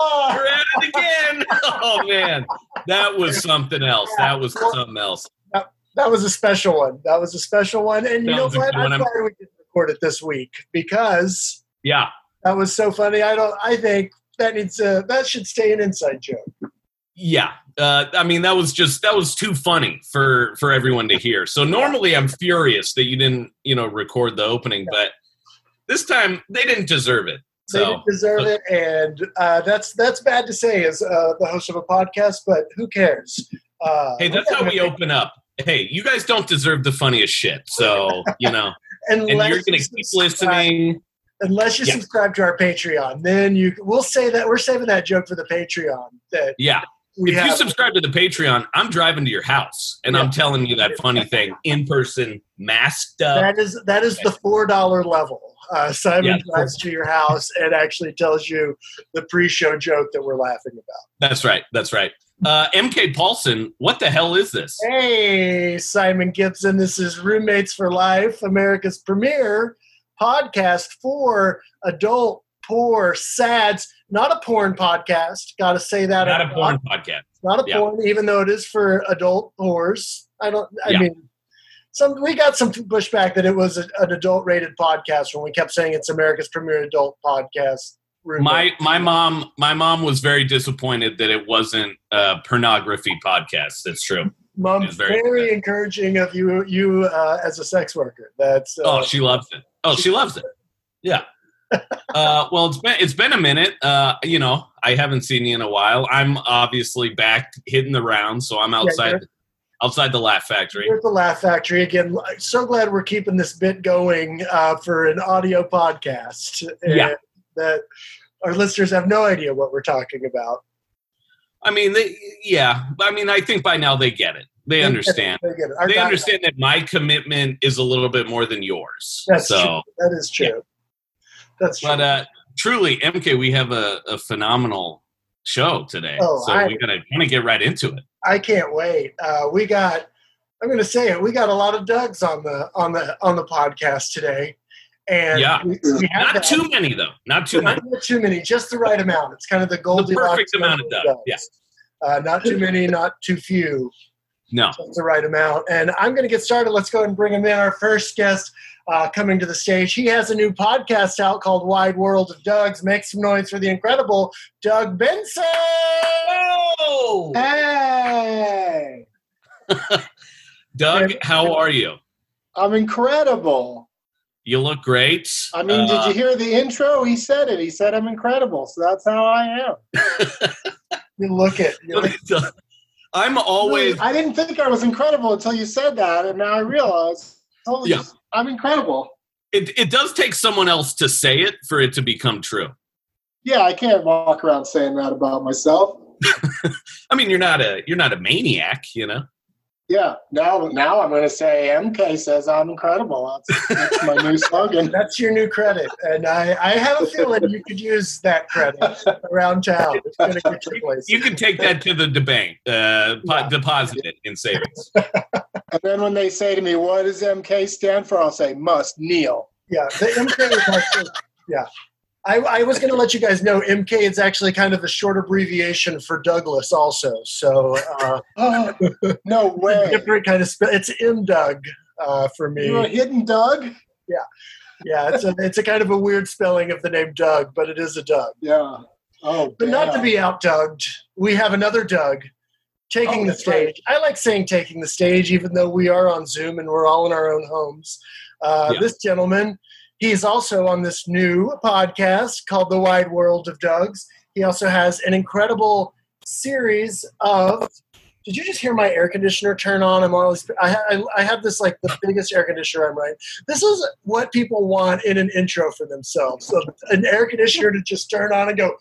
you. You're at it again. Oh man, that was something else. That was something else. That was a special one. That was a special one. And you know a what? I'm glad we didn't record it this week because Yeah, that was so funny. I don't. I think that needs to. That should stay an inside joke. yeah. Uh, I mean, that was just that was too funny for for everyone to hear. So normally, I'm furious that you didn't, you know, record the opening, but this time they didn't deserve it. They So didn't deserve it, and uh, that's that's bad to say as uh, the host of a podcast, but who cares? Uh, hey, that's how we open up. Hey, you guys don't deserve the funniest shit. So you know, and you're gonna keep listening. Unless you Yeah. subscribe to our Patreon, then you we'll say that we're saving that joke for the Patreon. That Yeah. if have. you subscribe to the Patreon, I'm driving to your house and I'm telling you that funny thing in person, masked up. that is that is the four dollar level. Uh, Simon Yeah. drives to your house and actually tells you the pre-show joke that we're laughing about. That's right. That's right. Uh, MK Paulson, what the hell is this? Hey, Simon Gibson. This is Roommates for Life, America's premier podcast for adult poor sads. Not a porn podcast. Got to say that. Not a porn podcast. Not a Yeah. porn, even though it is for adult whores. I don't. I Yeah. mean, some we got some pushback that it was a, an adult rated podcast when we kept saying it's America's premier adult podcast. My my mom my mom was very disappointed that it wasn't a pornography podcast. That's true. mom very very, encouraging of you you uh, as a sex worker. That's uh, Oh, she loves it. Oh, she loves it. Yeah. uh, well, it's been it's been a minute. Uh, you know, I haven't seen you in a while. I'm obviously back hitting the rounds, so I'm outside you're- outside the Laugh Factory. We're at the Laugh Factory again. So glad we're keeping this bit going uh, for an audio podcast. Yeah. And that our listeners have no idea what we're talking about. I mean, they, yeah. I mean, I think by now they get it. They understand. They, get it. They understand that my commitment is a little bit more than yours. That's so, true. That is true. That's true. but uh, truly, MK, we have a, a phenomenal show today. Oh, so I- we're gonna gonna get right into it. I can't wait. Uh, we got. I'm going to say it. We got a lot of Dougs on the on the on the podcast today, and Yeah. we, we Not that. too many though. Not too many. Not too many, just the right amount. It's kind of the Goldilocks perfect amount of level Doug, yeah. Uh, not too many, not too few. No. Just the right amount. And I'm going to get started. Let's go ahead and bring him in. Our first guest uh, coming to the stage. He has a new podcast out called Wide World of Doug's. Make some noise for the incredible Doug Benson. Oh, Hey, Doug, how are you? I'm incredible. You look great. I mean, Uh, did you hear the intro? He said it. He said I'm incredible. So that's how I am. You look it. You look, I'm always I didn't think I was incredible until you said that, and now I realize. Holy, Yeah. I'm incredible. it, it does take someone else to say it for it to become true. Yeah, I can't walk around saying that about myself. I mean, you're not a you're not a maniac, you know. Yeah, now now I'm going to say MK says I'm incredible. That's, that's my new slogan. that's your new credit. And I, I have a feeling you could use that credit around town. It's going to get you places. You can take that to the bank, uh, po- Yeah. deposit it in savings. And then when they say to me, "What does MK stand for?" I'll say, "Must kneel." Yeah, the MK is actually, yeah. I, I was going to let you guys know MK is actually kind of a short abbreviation for Douglas, also. So uh, Oh, no way! different kind of spell. It's M Doug uh, for You're a me. hidden Doug. Yeah, Yeah. it's a it's a kind of a weird spelling of the name Doug, but it is a Doug. Yeah. Oh, But not to be out Douged, we have another Doug taking Oh, the that's right. stage. I like saying taking the stage, even though we are on Zoom and we're all in our own homes. Uh, Yeah. This gentleman, he's also on this new podcast called The Wide World of Dougs. He also has an incredible series of. Did you just hear my air conditioner turn on? I'm always. I, I, I have this like the biggest air conditioner I'm right. This is what people want in an intro for themselves. So an air conditioner to just turn on and go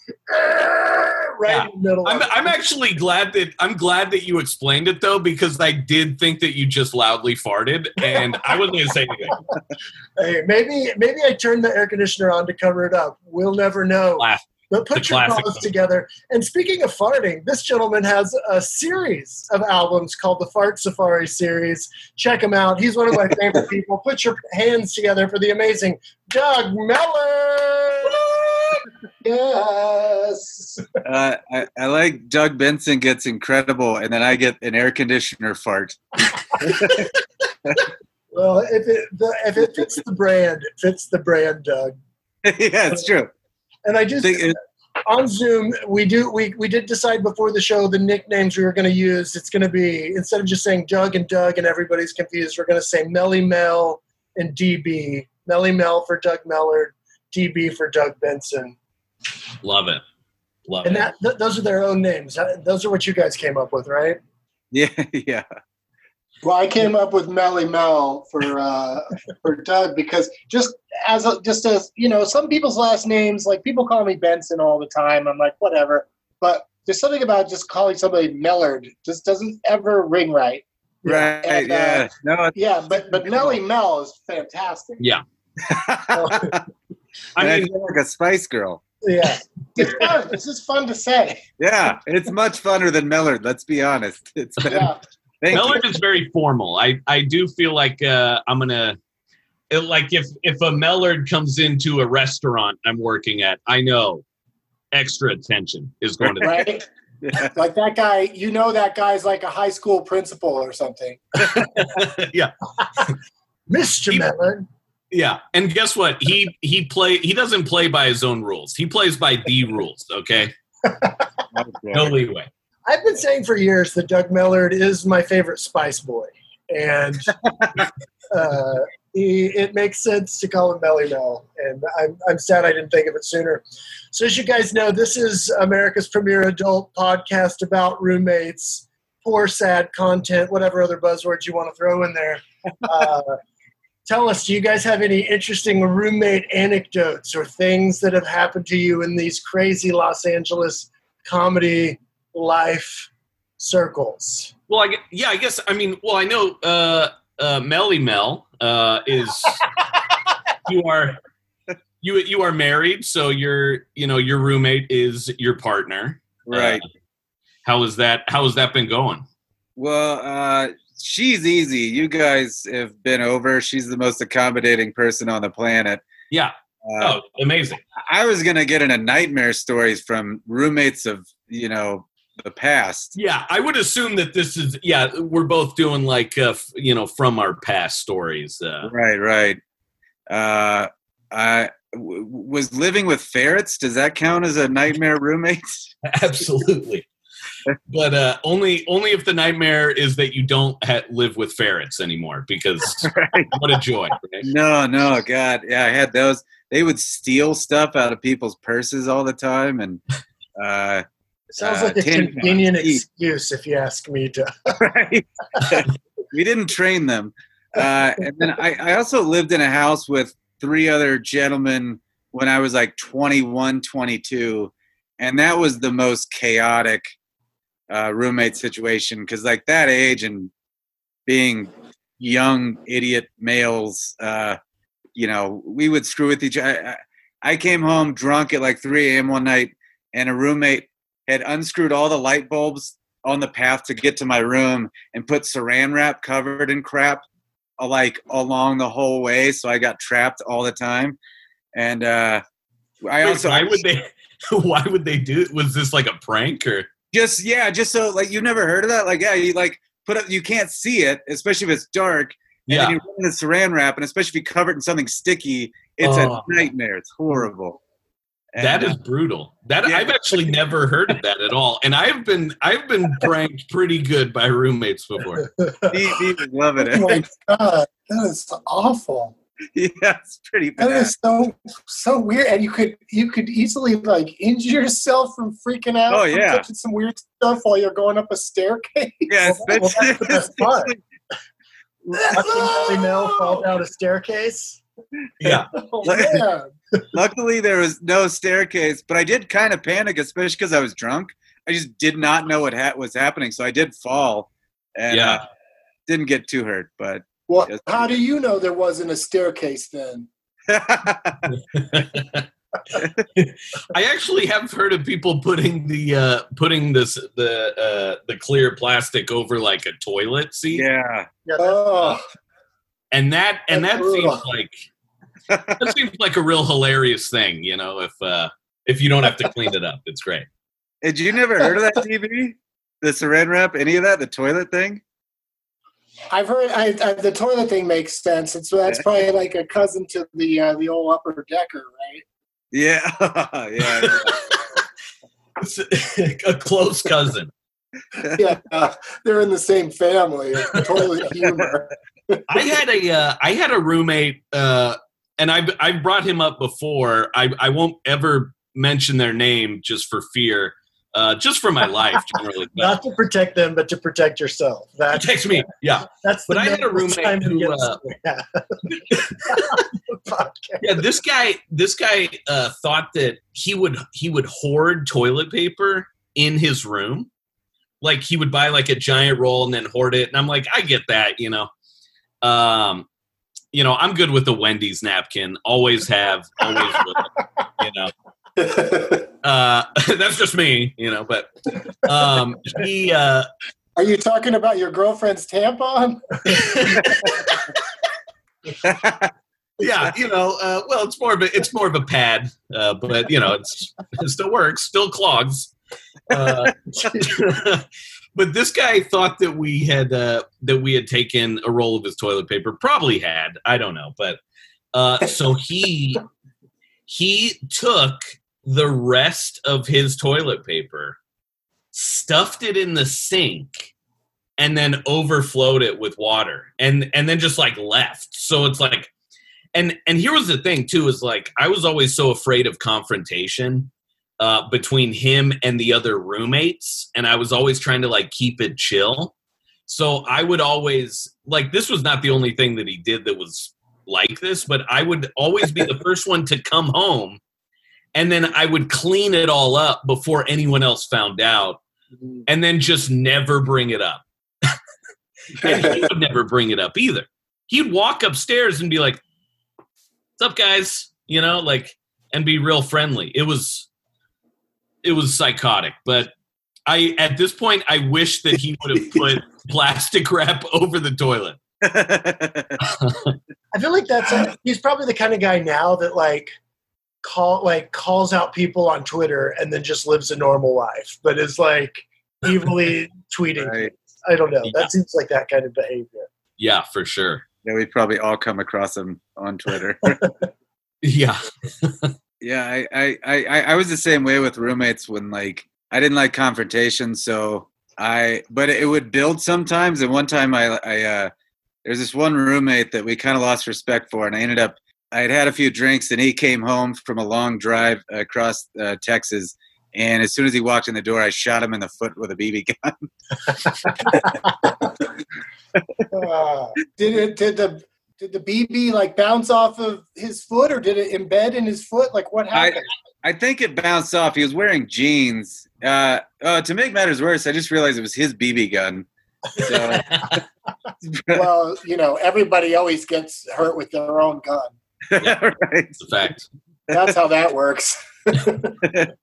right Yeah. in the middle. I'm. I'm actually glad that I'm glad that you explained it though because I did think that you just loudly farted and I wasn't going to say anything. Hey, maybe maybe I turned the air conditioner on to cover it up. We'll never know. But put The your classic. paws together. And speaking of farting, this gentleman has a series of albums called the Fart Safari series. Check him out. He's one of my favorite people. Put your hands together for the amazing Doug Mellard. Yes. Uh, I, I like Doug Benson gets incredible, and then I get an air conditioner fart. Well, if it the, if it fits the brand, it fits the brand, Doug. yeah, it's true. And I just Think it- on Zoom, we do we we did decide before the show the nicknames we were going to use. It's going to be instead of just saying Doug and Doug and everybody's confused, we're going to say Melly Mel and DB. Melly Mel for Doug Mellard, DB for Doug Benson, Love it. Love it. and it. that th- those are their own names. Those are what you guys came up with, right? Yeah, yeah. Well, I came up with Melly Mel for uh, for Doug because just as a, just as you know, some people's last names like people call me Benson all the time. I'm like whatever, but there's something about just calling somebody Mellard just doesn't ever ring right. Right, And, uh, yeah. No, Yeah, but but Melly Mel is fantastic. Yeah. I I mean, like a Spice Girl. Yeah. It's fun. It's just fun to say. Yeah, it's much funner than Mellard. Let's be honest. It's better. Yeah. Thank you. Mellard is very formal. I, I do feel like uh, I'm gonna it, like if if a Mellard comes into a restaurant I'm working at, I know extra attention is going to. Right? Yeah. Like that guy, you know that guy's like a high school principal or something. yeah, Mr. He- Mellard. yeah. And guess what? He he play he doesn't play by his own rules. He plays by the rules. Okay, no leeway. I've been saying for years that Doug Mellard is my favorite Spice Boy, and uh, he, it makes sense to call him Melly Mel. And I'm, I'm sad I didn't think of it sooner. So, as you guys know, this is America's premier adult podcast about roommates, poor, sad content, whatever other buzzwords you want to throw in there. Uh, tell us, do you guys have any interesting roommate anecdotes or things that have happened to you in these crazy Los Angeles comedy life circles? Well, I gue- yeah, I guess I mean, well, I know uh, uh, Melly Mel uh, is you are you you are married, so your you know your roommate is your partner. Right. Uh, how is that? How has that been going? Well, uh, she's easy. You guys have been over. She's the most accommodating person on the planet. Yeah. Uh, oh, amazing. I was gonna get into nightmare stories from roommates of you know the past. Yeah, I would assume that this is yeah. We're both doing like uh, f- you know from our past stories. Uh, Right, right. Uh, I w- was living with ferrets. Does that count as a nightmare roommate? absolutely. But uh, only only if the nightmare is that you don't ha- live with ferrets anymore, because right. what a joy! Right? No, no, God, yeah, I had those. They would steal stuff out of people's purses all the time, and uh, Sounds Uh, like a convenient excuse, if you ask me to. right. we didn't train them. Uh, and then I, I also lived in a house with three other gentlemen when I was like 21, 22. And that was the most chaotic uh, roommate situation because, like, that age and being young idiot males, uh, you know, we would screw with each other. I, I came home drunk at like 3 a.m. one night, and a roommate had unscrewed all the light bulbs on the path to get to my room and put saran wrap covered in crap uh, like along the whole way so i got trapped all the time and uh i Wait, also why would they? Why would they do? It? Was this like a prank or? just yeah just so like you never heard of that like yeah you like put up you can't see it especially if it's dark and Yeah, then you run the saran wrap and especially if you cover it in something sticky it's Oh. a nightmare it's horrible And, that uh, brutal. That Yeah. I've actually never heard of that at all, and I've been I've been pranked pretty good by roommates before. he, he was loving Oh my god, that is awful. yeah it's pretty That bad is so so weird, and you could you could easily like injure yourself from freaking out. Oh, from yeah. touching some weird stuff while you're going up a staircase. yeah Well, that's the best part. especially- Watching Mel fall down a staircase. Yeah, Oh, man. Luckily, there was no staircase, but I did kind of panic, especially because I was drunk. I just did not know what ha- was happening, so I did fall, and Yeah. uh, didn't get too hurt. But Well, Yes. how do you know there wasn't a staircase then? I actually have heard of people putting the uh, putting this the uh, the clear plastic over like a toilet seat, yeah, Yeah, Oh, and that and That's that seems like that seems like a real hilarious thing, you know. If uh, if you don't have to clean it up. It's great. Had you never heard of that DB? The saran wrap, any of that? The toilet thing? I've heard I, I, the toilet thing makes sense. It's that's probably like a cousin to the uh, the old upper decker, right? Yeah, yeah. It's a close cousin. Yeah, uh, they're in the same family. Toilet humor. I had a uh, I had a roommate, uh, and I've I've brought him up before. I I won't ever mention their name just for fear, uh, just for my life generally. But Not to protect them, but to protect yourself. That's text me, yeah, that's. But the I had a roommate who, uh, yeah. Yeah. This guy this guy uh, thought that he would he would hoard toilet paper in his room. Like he would buy like a giant roll and then hoard it, and I'm like, I get that, you know. Um, you know, I'm good with the Wendy's napkin. Always have, always will. You know. uh that's just me you know but um he uh Are you talking about your girlfriend's tampon? yeah you know uh well it's more of a it's more of a pad uh but you know it's it still works still clogs uh but this guy thought that we had uh that we had taken a roll of his toilet paper. Probably had. I don't know. But uh so he he took the rest of his toilet paper stuffed it in the sink and then overflowed it with water. And and then just like left. So it's like and and here was the thing too is like i was always so afraid of confrontation uh, between him and the other roommates and i was always trying to like keep it chill. So i would always like this was not the only thing that he did that was like this but i would always be the first one to come home and then i would clean it all up before anyone else found out and then just never bring it up. And he would never bring it up either. He'd walk upstairs and be like what's up guys? You know like and be real friendly. It was it was psychotic but i at this point i wish that he would have put plastic wrap over the toilet I feel like that's he's probably the kind of guy now that like call like calls out people on Twitter and then just lives a normal life, but is like evilly tweeting. Right. I don't know. Yeah. That seems like that kind of behavior. yeah for sure yeah, we probably all come across him on Twitter. yeah yeah, I, I, I, I- I was the same way with roommates when like I didn't like confrontation, so I but it would build sometimes. And one time I I uh there's this one roommate that we kind of lost respect for, and I ended up I had had a few drinks, and he came home from a long drive across uh, Texas. And as soon as he walked in the door, I shot him in the foot with a BB gun. Uh, did it? Did the did the BB like bounce off of his foot, or did it embed in his foot? Like what I, happened? I think it bounced off. He was wearing jeans. Uh, uh, to make matters worse, I just realized it was his BB gun. So, well, you know, everybody always gets hurt with their own gun. right. it's a fact That's how that works. a,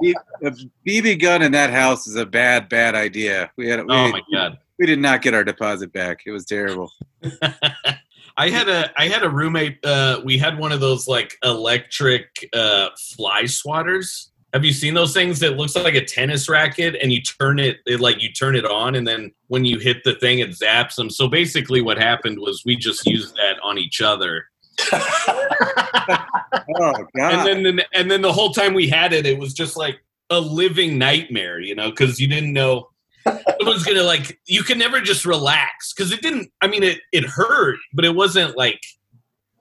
B, a BB gun in that house is a bad, bad idea. We had we, oh my god we did not get our deposit back. It was terrible. I had a I had a roommate. Uh, we had one of those like electric uh, fly swatters. Have you seen those things that looks like a tennis racket and you turn it, it like you turn it on and then when you hit the thing it zaps them. So basically, what happened was we just used that on each other, Oh God! and then and then the whole time we had it, it was just like a living nightmare, you know, because you didn't know it was gonna like you could never just relax because it didn't. I mean, it it hurt, but it wasn't like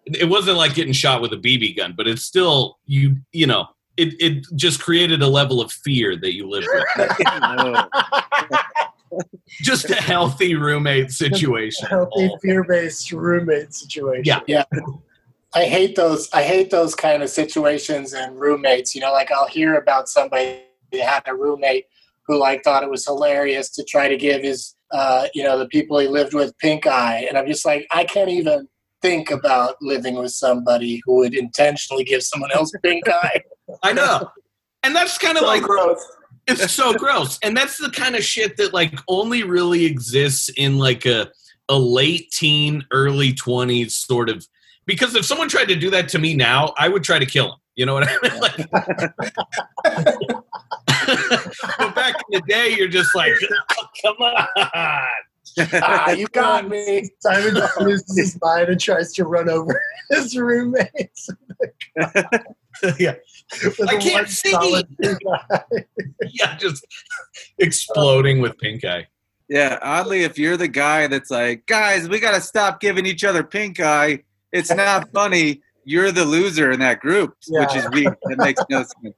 it wasn't like getting shot with a BB gun, but it's still you you know. It, it just created a level of fear that you lived with. Just a healthy roommate situation. Healthy fear-based roommate situation. Yeah. I hate those. I hate those kind of situations and roommates. You know, like I'll hear about somebody that had a roommate who like thought it was hilarious to try to give his, uh, you know, the people he lived with pink eye, and I'm just like, I can't even think about living with somebody who would intentionally give someone else pink eye. I know. And that's kind of So like gross. it's so gross and that's the kind of shit that like only really exists in like a a late teen early 20s sort of because if someone tried to do that to me now i would try to kill him You know what I mean? Like, but back in the day, you're just like, oh, come on. ah, you got me. Simon loses his mind and tries to run over his roommates. yeah, with I a can't see. solid yeah, just exploding with pink eye. Yeah, oddly, if you're the guy that's like, guys, we got to stop giving each other pink eye. It's not funny. You're the loser in that group, which is weird. That makes no sense.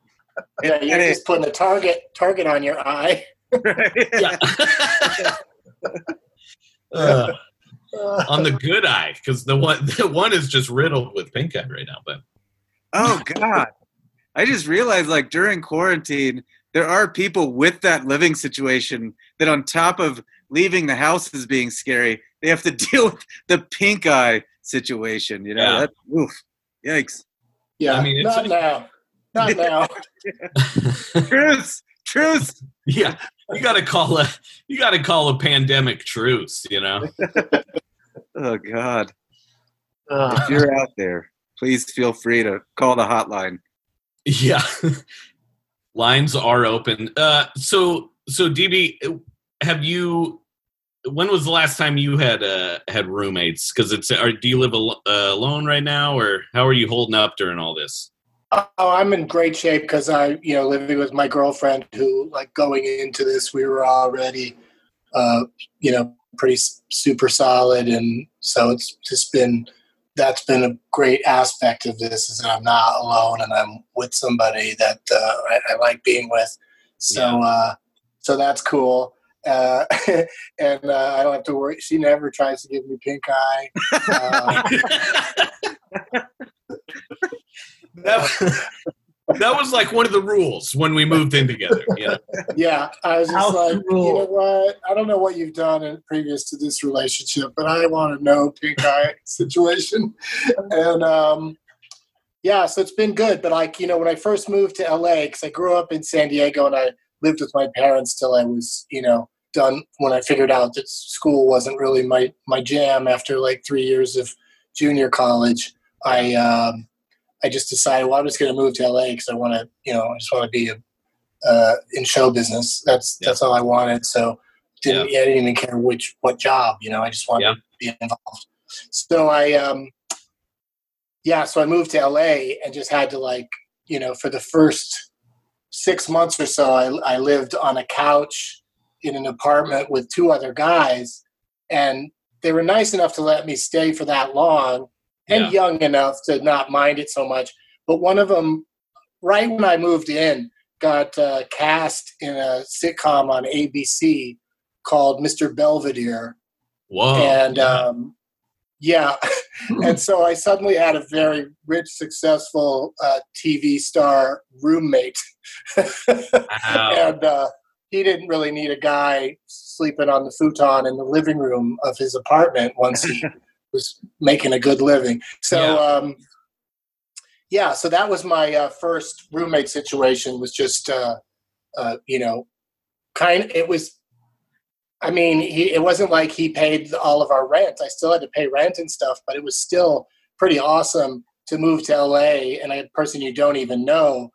Yeah, you're just putting a target target on your eye. Yeah. Uh, on the good eye, because the one the one is just riddled with pink eye right now. But Oh God! I just realized, like during quarantine, there are people with that living situation that, on top of leaving the house is being scary, they have to deal with the pink eye situation. You know, Yeah. that, oof, yikes! Yeah, I mean, it's- not now. Not now. Truce, truce. yeah, you got to call a you got to call a pandemic truce. You know. Oh God! uh, If you're out there, please feel free to call the hotline. Yeah. Lines are open. Uh, so so DB, have you? When was the last time you had uh, had roommates? Because it's are, do you live al- uh, alone right now, or how are you holding up during all this? Oh, I'm in great shape because I, you know, living with my girlfriend. Who, like, going into this, we were already, uh, you know, pretty s- super solid, and so it's just been that's been a great aspect of this is that I'm not alone and I'm with somebody that uh, I, I like being with. So, Yeah. uh, so that's cool. Uh, and uh, I don't have to worry. She never tries to give me pink eye. Uh, that, that was like one of the rules when we moved in together. You know? Yeah, I was just House like, you know what? I don't know what you've done in, previous to this relationship, but I want to know pink eye situation. And um, yeah, so it's been good. But like, you know, when I first moved to LA, because I grew up in San Diego and I lived with my parents till I was, you know, done. When I figured out that school wasn't really my my jam after like three years of junior college, I um, I just decided, well, I'm just going to move to LA because I want to, you know, I just want to be a uh, in show business. That's Yeah. that's all I wanted. So didn't I didn't even care which what job. You know, I just wanted Yeah. to be involved. So I um yeah, so I moved to LA and just had to like you know for the first six months or so I I lived on a couch in an apartment with two other guys and they were nice enough to let me stay for that long and Yeah. young enough to not mind it so much. But one of them, right when I moved in, got uh, cast in a sitcom on ABC called Mr. Belvedere, Whoa. and yeah. um, yeah, and so I suddenly had a very rich, successful uh, TV star roommate, and uh, he didn't really need a guy sleeping on the futon in the living room of his apartment once he was making a good living. So. Yeah. Um, yeah, so that was my uh, first roommate situation. Was just, uh, uh, you know, kind. It was. I mean, he, it wasn't like he paid all of our rent. I still had to pay rent and stuff, but it was still pretty awesome to move to LA and a person you don't even know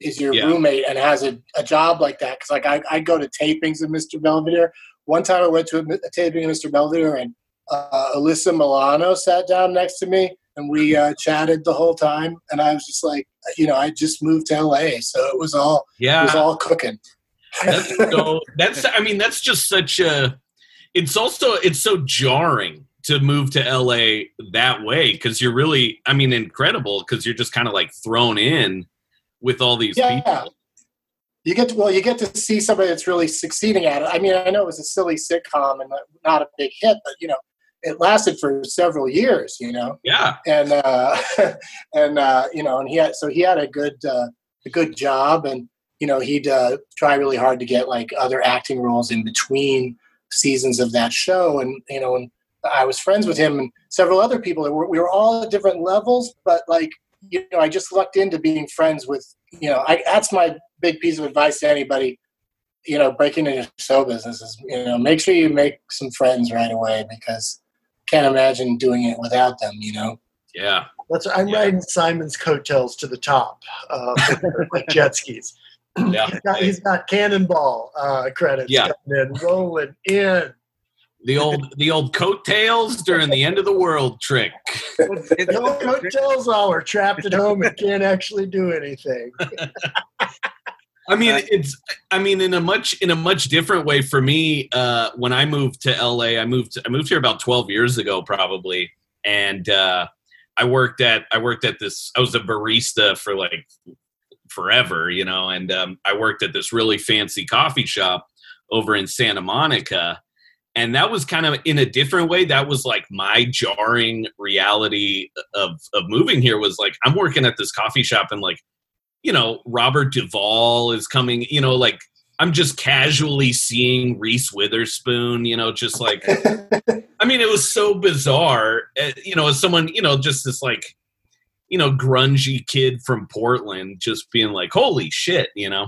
is your Yeah. roommate and has a, a job like that. Because like I, I go to tapings of Mr. Belvedere. One time I went to a, a taping of Mr. Belvedere and uh, Alyssa Milano sat down next to me and we uh, chatted the whole time. And I was just like, you know, I just moved to LA, so it was all yeah, it was all cooking. that's so that's i mean that's just such a it's also it's so jarring to move to la that way because you're really i mean incredible because you're just kind of like thrown in with all these yeah. people You get to, well, you get to see somebody that's really succeeding at it. I mean, I know it was a silly sitcom and not a big hit, but you know, it lasted for several years. You know, yeah and uh, and uh, you know, and he had so he had a good uh, a good job, and you know, he'd uh, try really hard to get like other acting roles in between seasons of that show, and you know, and I was friends with him and several other people. that were- We were all at different levels, but like you know, I just lucked into being friends with you know, I, that's my big piece of advice to anybody. You know, breaking into your show business is you know, make sure you make some friends right away because can't imagine doing it without them. You know. yeah That's I'm Yeah. riding Simon's coattails to the top, uh, like jet skis. Yeah. He's got, he's got cannonball uh, credits Yeah. coming in, rolling in. The old the old coattails during the end of the world trick. the old coattails while we're trapped at home and can't actually do anything. I mean, Uh, it's. I mean, in a much in a much different way for me. Uh, when I moved to LA, I moved. I moved here about twelve years ago, probably, and uh, I worked at. I worked at this. I was a barista for like forever, you know, and um, I worked at this really fancy coffee shop over in Santa Monica. And that was kind of in a different way. That was like my jarring reality of of moving here was like I'm working at this coffee shop and like you know, Robert Duvall is coming, you know, like I'm just casually seeing Reese Witherspoon, you know, just like, I mean, it was so bizarre, uh, you know, as someone, you know, just this like, you know, grungy kid from Portland just being like, holy shit, you know.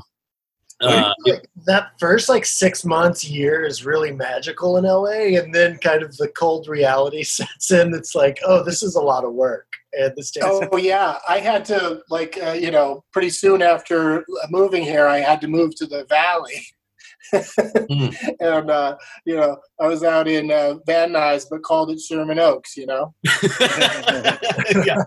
Uh, Like, that first like six months year is really magical in LA, and then kind of the cold reality sets in. It's like, oh, this is a lot of work, and this takes Oh yeah, I had to like uh, you know pretty soon after moving here, I had to move to the valley, Mm. and uh, you know I was out in uh, Van Nuys, but called it Sherman Oaks. You know, yeah.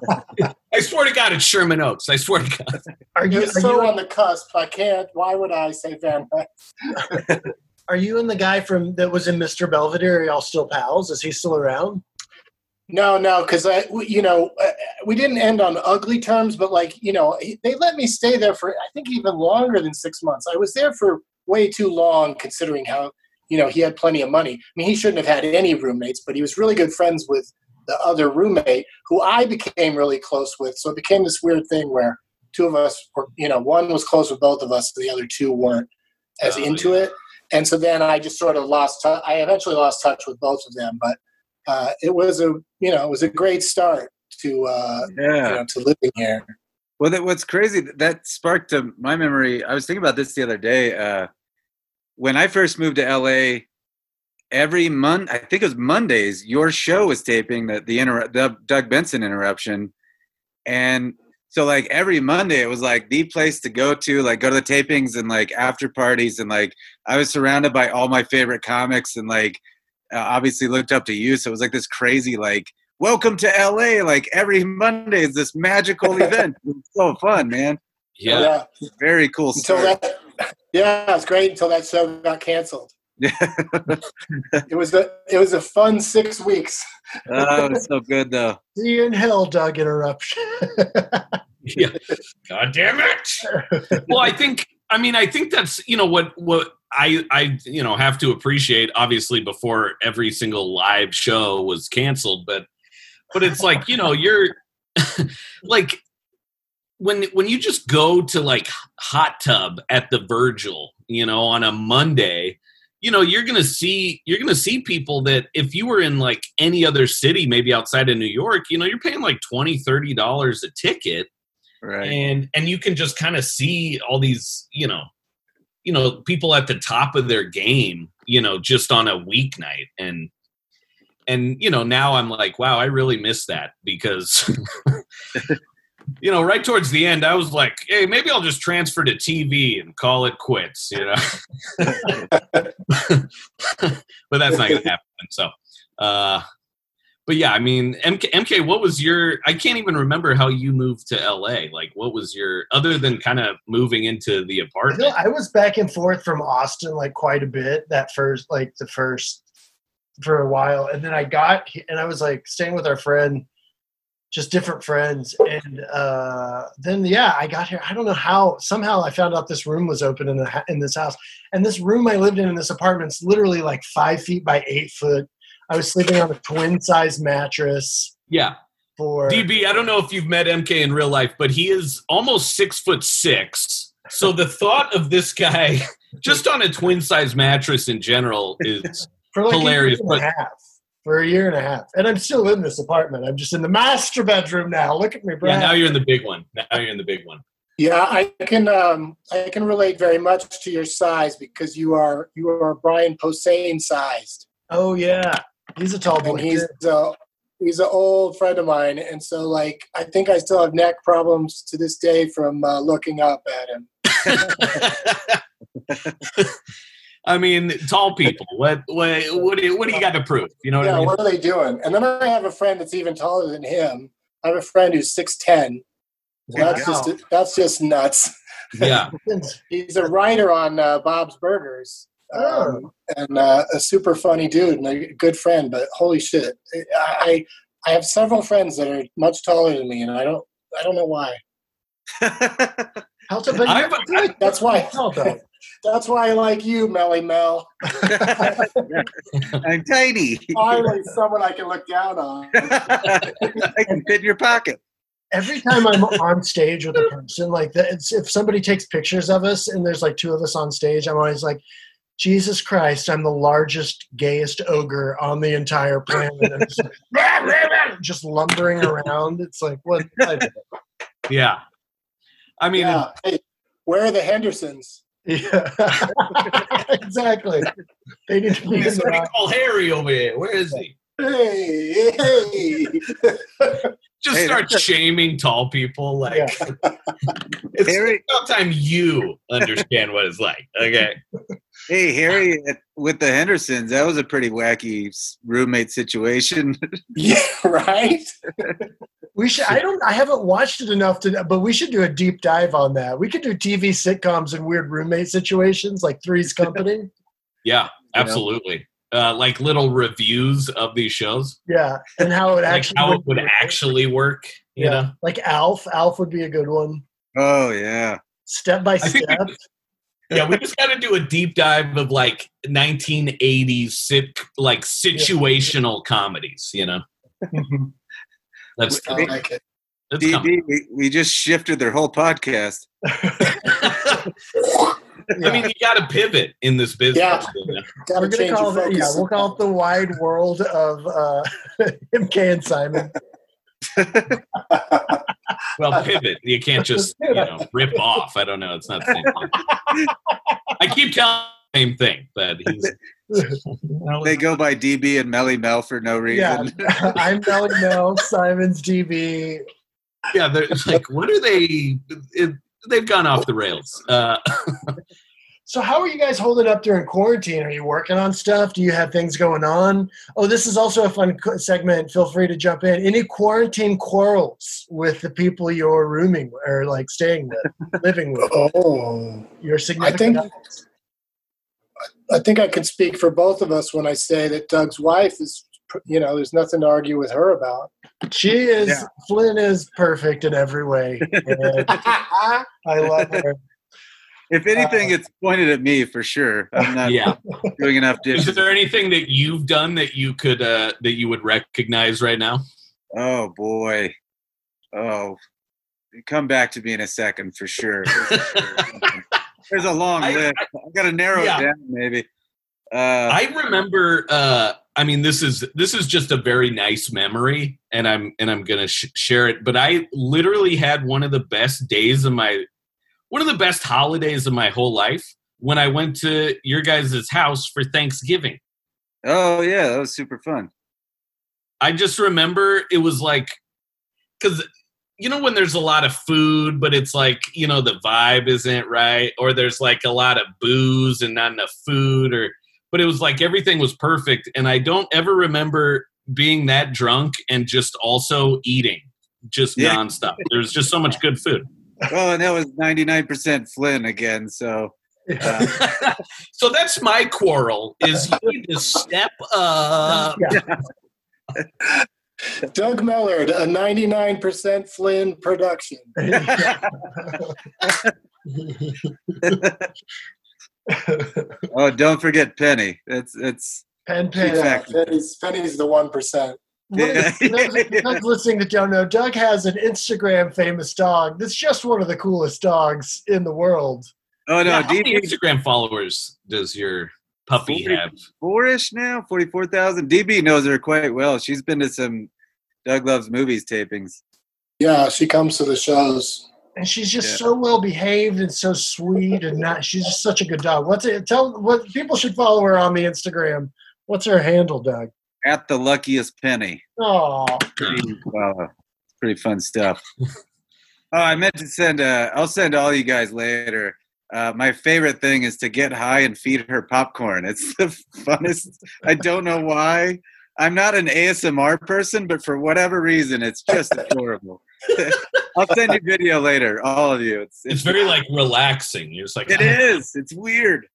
I swear to God, it's Sherman Oaks. I swear to God. Are you are so you, on the cusp. I can't. Why would I say Van Nuys? are you and the guy from that was in Mr. Belvedere? Are y'all still pals? Is he still around? No, no, because I, you know, uh, we didn't end on ugly terms, but like, you know, they let me stay there for I think even longer than six months. I was there for way too long, considering how, you know, he had plenty of money. I mean, he shouldn't have had any roommates, but he was really good friends with the other roommate, who I became really close with. So it became this weird thing where two of us were, you know, one was close with both of us, the other two weren't as Oh, into it. And so then I just sort of lost. tou- I eventually lost touch with both of them, but uh, it was a you know it was a great start to uh, you know to living here. Well, that, what's crazy that sparked to my memory. I was thinking about this the other day. Uh, when I first moved to LA, every month, I think it was Mondays, your show was taping the the, inter- the Doug Benson interruption, and so like every Monday, it was like the place to go to, like go to the tapings and like after parties, and like I was surrounded by all my favorite comics, and like uh, obviously looked up to you. So it was like this crazy like welcome to LA. Like every Monday is this magical event. It's so fun, man. Yeah. Very cool Until that, yeah, it's great until that show got canceled. Yeah. It was a it was a fun six weeks. oh, it's so good though. See you in hell, Doug. Interruption. yeah. God damn it. well, I think I mean I think that's you know what what I I you know have to appreciate obviously before every single live show was canceled, but but it's like you know you're like when when you just go to like hot tub at the Virgil, you know, on a Monday, you know, you're gonna see you're gonna see people that if you were in like any other city, maybe outside of New York, you know, you're paying like 20 30 dollars a ticket Right. and and you can just kind of see all these you know you know people at the top of their game you know just on a weeknight. And and you know now i'm like wow i really miss that because you know right towards the end i was like hey maybe i'll just transfer to tv and call it quits you know? But that's not gonna happen. So uh but yeah, I mean, MK, MK, what was your? I can't even remember how you moved to LA. Like, what was your other than kind of moving into the I, apartment? know, I was back and forth from Austin like quite a bit that first like the first for a while, and then I got and I was like staying with our friend, just different friends, and uh, then yeah, I got here. I don't know how. Somehow I found out this room was open in the in this house, and this room I lived in in this apartment's literally like five feet by eight foot. I was sleeping on a twin size mattress Yeah, for DB. I don't know if you've met MK in real life, but he is almost six foot six. So the thought of this guy just on a twin size mattress in general is for like hilarious, a year and a half. For a year and a half, and I'm still in this apartment. I'm just in the master bedroom now. Look at me, bro. yeah. Now you're in the big one. Now you're in the big one. Yeah, I can um, I can relate very much to your size because you are you are Brian Posehn sized, oh yeah, he's a tall boy. and he's too. uh, he's an old friend of mine, and so like I think I still have neck problems to this day from uh, looking up at him. I mean, tall people. What what what do you, what do you got to prove? You know what yeah, I mean? Yeah, what are they doing? And then I have a friend that's even taller than him. I have a friend who's six ten. That's just that's just nuts. Yeah. He's a writer on uh, Bob's Burgers. Um, and uh, a super funny dude and a good friend, but holy shit, I I have several friends that are much taller than me, and I don't I don't know why. How to, but I've- That's why tall, though. that's why I like you, Melly Mel. I'm tiny. Finally, someone I can look down on. I can fit in your pocket. Every time I'm on stage with a person, like that, it's, if somebody takes pictures of us and there's like two of us on stage, I'm always like, Jesus Christ, I'm the largest, gayest ogre on the entire planet. I'm just, like, just lumbering around. It's like, what? Yeah. I mean, Yeah. Hey, where are the Hendersons? yeah. exactly. They need to be in it's the pretty cool Harry over here. Where is he? Hey, hey. Just Hey, start that's shaming tall people. Like it's Harry- about time you understand what it's like. Okay. Hey, Harry, at- with the Hendersons, that was a pretty wacky roommate situation. yeah, right? We should. I don't. I haven't watched it enough to. But we should do a deep dive on that. We could do TV sitcoms and weird roommate situations, like Three's Company. Yeah, absolutely. Uh, like little reviews of these shows, yeah, and how it like actually how it would work. actually work. You Yeah, know, like Alf. Alf would be a good one. oh, yeah. Step by I step. Yeah, we just got to do a deep dive of like 1980s sit like situational comedies. You know, that's I like it. that's. DB, we, we just shifted their whole podcast. I mean, you got to pivot in this business. Yeah. you know? Gotta We're gonna call it. Yeah, we'll call it the wide world of uh, MK and Simon. Well, pivot. You can't just you know rip off. I don't know. It's not the same thing. I keep telling the same thing, but he's. They go by DB and Melly Mel for no reason. Yeah, reason. I'm Melly Mel. Simon's DB. Yeah, they're like, what are they? It, they've gone off the rails. Uh, So, how are you guys holding up during quarantine? Are you working on stuff? Do you have things going on? Oh, this is also a fun segment. Feel free to jump in. Any quarantine quarrels with the people you're rooming or like staying with, living with? Oh, Your significant think- I think I can speak for both of us when I say that Doug's wife is, you know, there's nothing to argue with her about. She is Yeah. Flynn is perfect in every way. And I love her. If anything, it's pointed at me for sure. I'm not yeah. doing enough Is there anything that you've done that you could uh, that you would recognize right now? Oh boy. Oh, come back to me in a second for sure. There's a long I- list. I, got to narrow Yeah. it down, maybe. Uh, I remember. Uh, I mean, this is this is just a very nice memory, and I'm and I'm gonna sh- share it. But I literally had one of the best days of my, one of the best holidays of my whole life when I went to your guys' house for Thanksgiving. oh yeah, that was super fun. I just remember it was like, because you know when there's a lot of food, but it's like you know the vibe isn't right, or there's like a lot of booze and not enough food, or but it was like everything was perfect, and I don't ever remember being that drunk and just also eating just Yeah. nonstop. There's just so much good food. Oh, and that was 99% Flynn again. So uh, so that's my quarrel: is you need to step up. Doug Mellard, a 99% Flynn production. oh, don't forget Penny. It's it's Pen pen. Yeah. Yeah, Penny's, Penny's the 1%. What is- Yeah. those, those listening that don't know, Doug has an Instagram famous dog that's just one of the coolest dogs in the world. oh no, Yeah, how many Instagram followers does your puppy Forty- have? four-ish now, forty-four thousand. DB knows her quite well. She's been to some Doug Loves Movies tapings. Yeah, she comes to the shows. And she's just Yeah. so well behaved and so sweet and not she's just such a good dog. What's it tell what people should follow her on the Instagram. What's her handle, Doug? At the luckiest penny. Oh, Pretty, uh, pretty fun stuff. oh, I meant to send. Uh, I'll send all you guys later. Uh, my favorite thing is to get high and feed her popcorn. It's the funnest. I don't know why. I'm not an ASMR person, but for whatever reason, it's just adorable. I'll send you video later, all of you. It's, It's very like relaxing. You're just like It is. It's weird.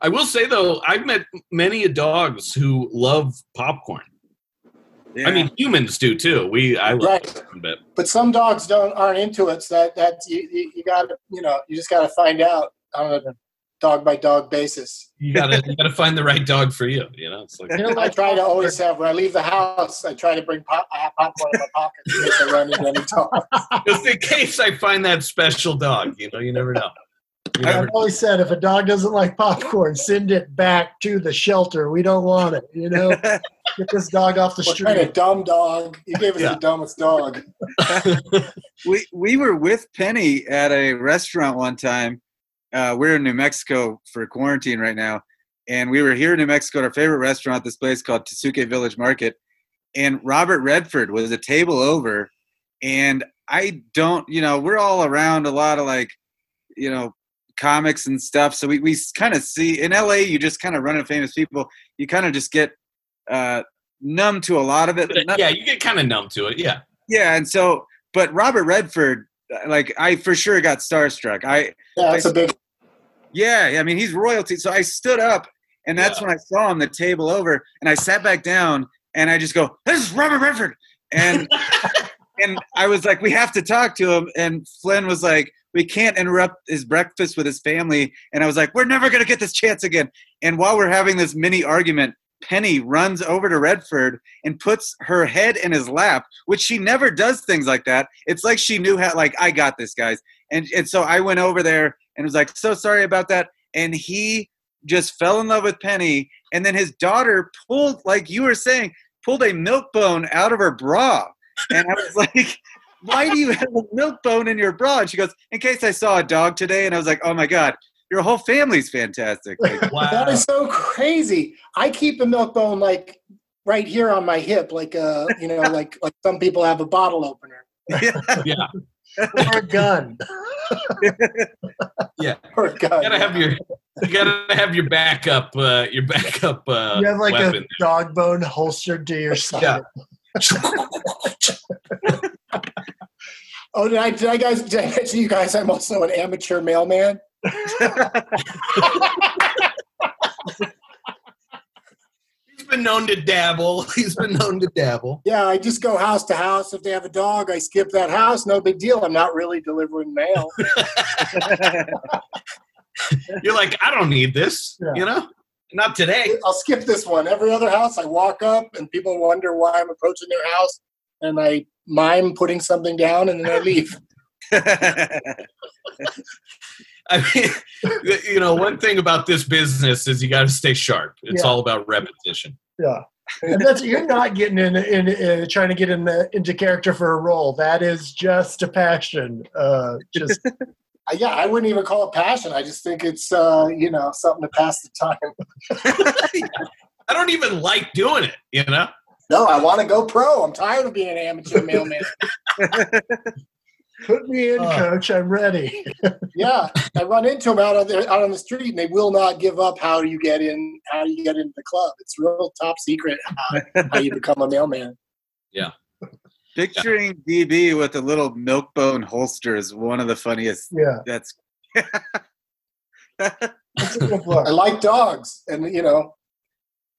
I will say though, I've met many dogs who love popcorn. Yeah. I mean, humans do too. We I love Right. it, but But some dogs don't aren't into it. So that that's you, you, you got to you know you just got to find out on a dog by dog basis. you gotta you gotta find the right dog for you. You know, it's like you know, I try to always have when I leave the house. I try to bring pop. I have popcorn in my pocket in case I run into any dog. just in case I find that special dog. You know, you never know. You never I've always said if a dog doesn't like popcorn, send it back to the shelter. We don't want it. You know, get this dog off the What kind of dumb dog? You gave us Yeah. the dumbest dog. we we were with Penny at a restaurant one time. Uh, we're in New Mexico for quarantine right now, and we were here in New Mexico at our favorite restaurant, this place called Tesuque Village Market. And Robert Redford was a table over, and I don't, you know, we're all around a lot of like, you know, comics and stuff. So we we kind of see in LA, you just kind of run into famous people. You kind of just get uh, numb to a lot of it. But, Not- yeah, you get kind of numb to it. Yeah. yeah, and so, but Robert Redford, like I for sure got starstruck. I Yeah, it's a big. yeah, I mean he's royalty. So I stood up, and that's Yeah. when I saw him the table over, and I sat back down, and I just go, "This is Robert Redford," and and I was like, "We have to talk to him," and Flynn was like. We can't interrupt his breakfast with his family. And I was like, we're never going to get this chance again. And while we're having this mini argument, Penny runs over to Redford and puts her head in his lap, which she never does things like that. It's like she knew how, like, I got this, guys. And, and so I went over there and was like, so sorry about that. And he just fell in love with Penny. And then his daughter pulled, like you were saying, pulled a milk bone out of her bra. And I was like, why do you have a milk bone in your bra? And she goes, in case I saw a dog today. And I was like, oh my God, your whole family's fantastic. Like, Wow. That is so crazy. I keep a milk bone like right here on my hip, like uh, you know, like like some people have a bottle opener yeah. Or a gun. Yeah. Or a gun. You gotta have your you gotta have your backup uh your backup uh you have like weapon. a dog bone holstered to your side. Yeah. Oh, did I did I guys did I mention you guys? I'm also an amateur mailman. He's been known to dabble. He's been known to dabble. Yeah, I just go house to house. If they have a dog, I skip that house. No big deal. I'm not really delivering mail. You're like, I don't need this, Yeah. you know? Not today. I'll skip this one. Every other house, I walk up and people wonder why I'm approaching their house, and I mime putting something down, and then I leave. I mean, you know, one thing about this business is you got to stay sharp. It's Yeah. all about repetition. Yeah. And that's you're not getting in, in, in trying to get in the, into character for a role. That is just a passion. Uh, just Uh, yeah, I wouldn't even call it passion. I just think it's uh, you know something to pass the time. I don't even like doing it, you know? No, I want to go pro. I'm tired of being an amateur mailman. put me in, Uh. coach. I'm ready. yeah, I run into them out on the out on the street, and they will not give up. How do you get in? How do you get into the club? It's real top secret how, how you become a mailman. Yeah. Picturing DB with a little milk bone holster is one of the funniest. Yeah. That's That's a good. I like dogs, and you know,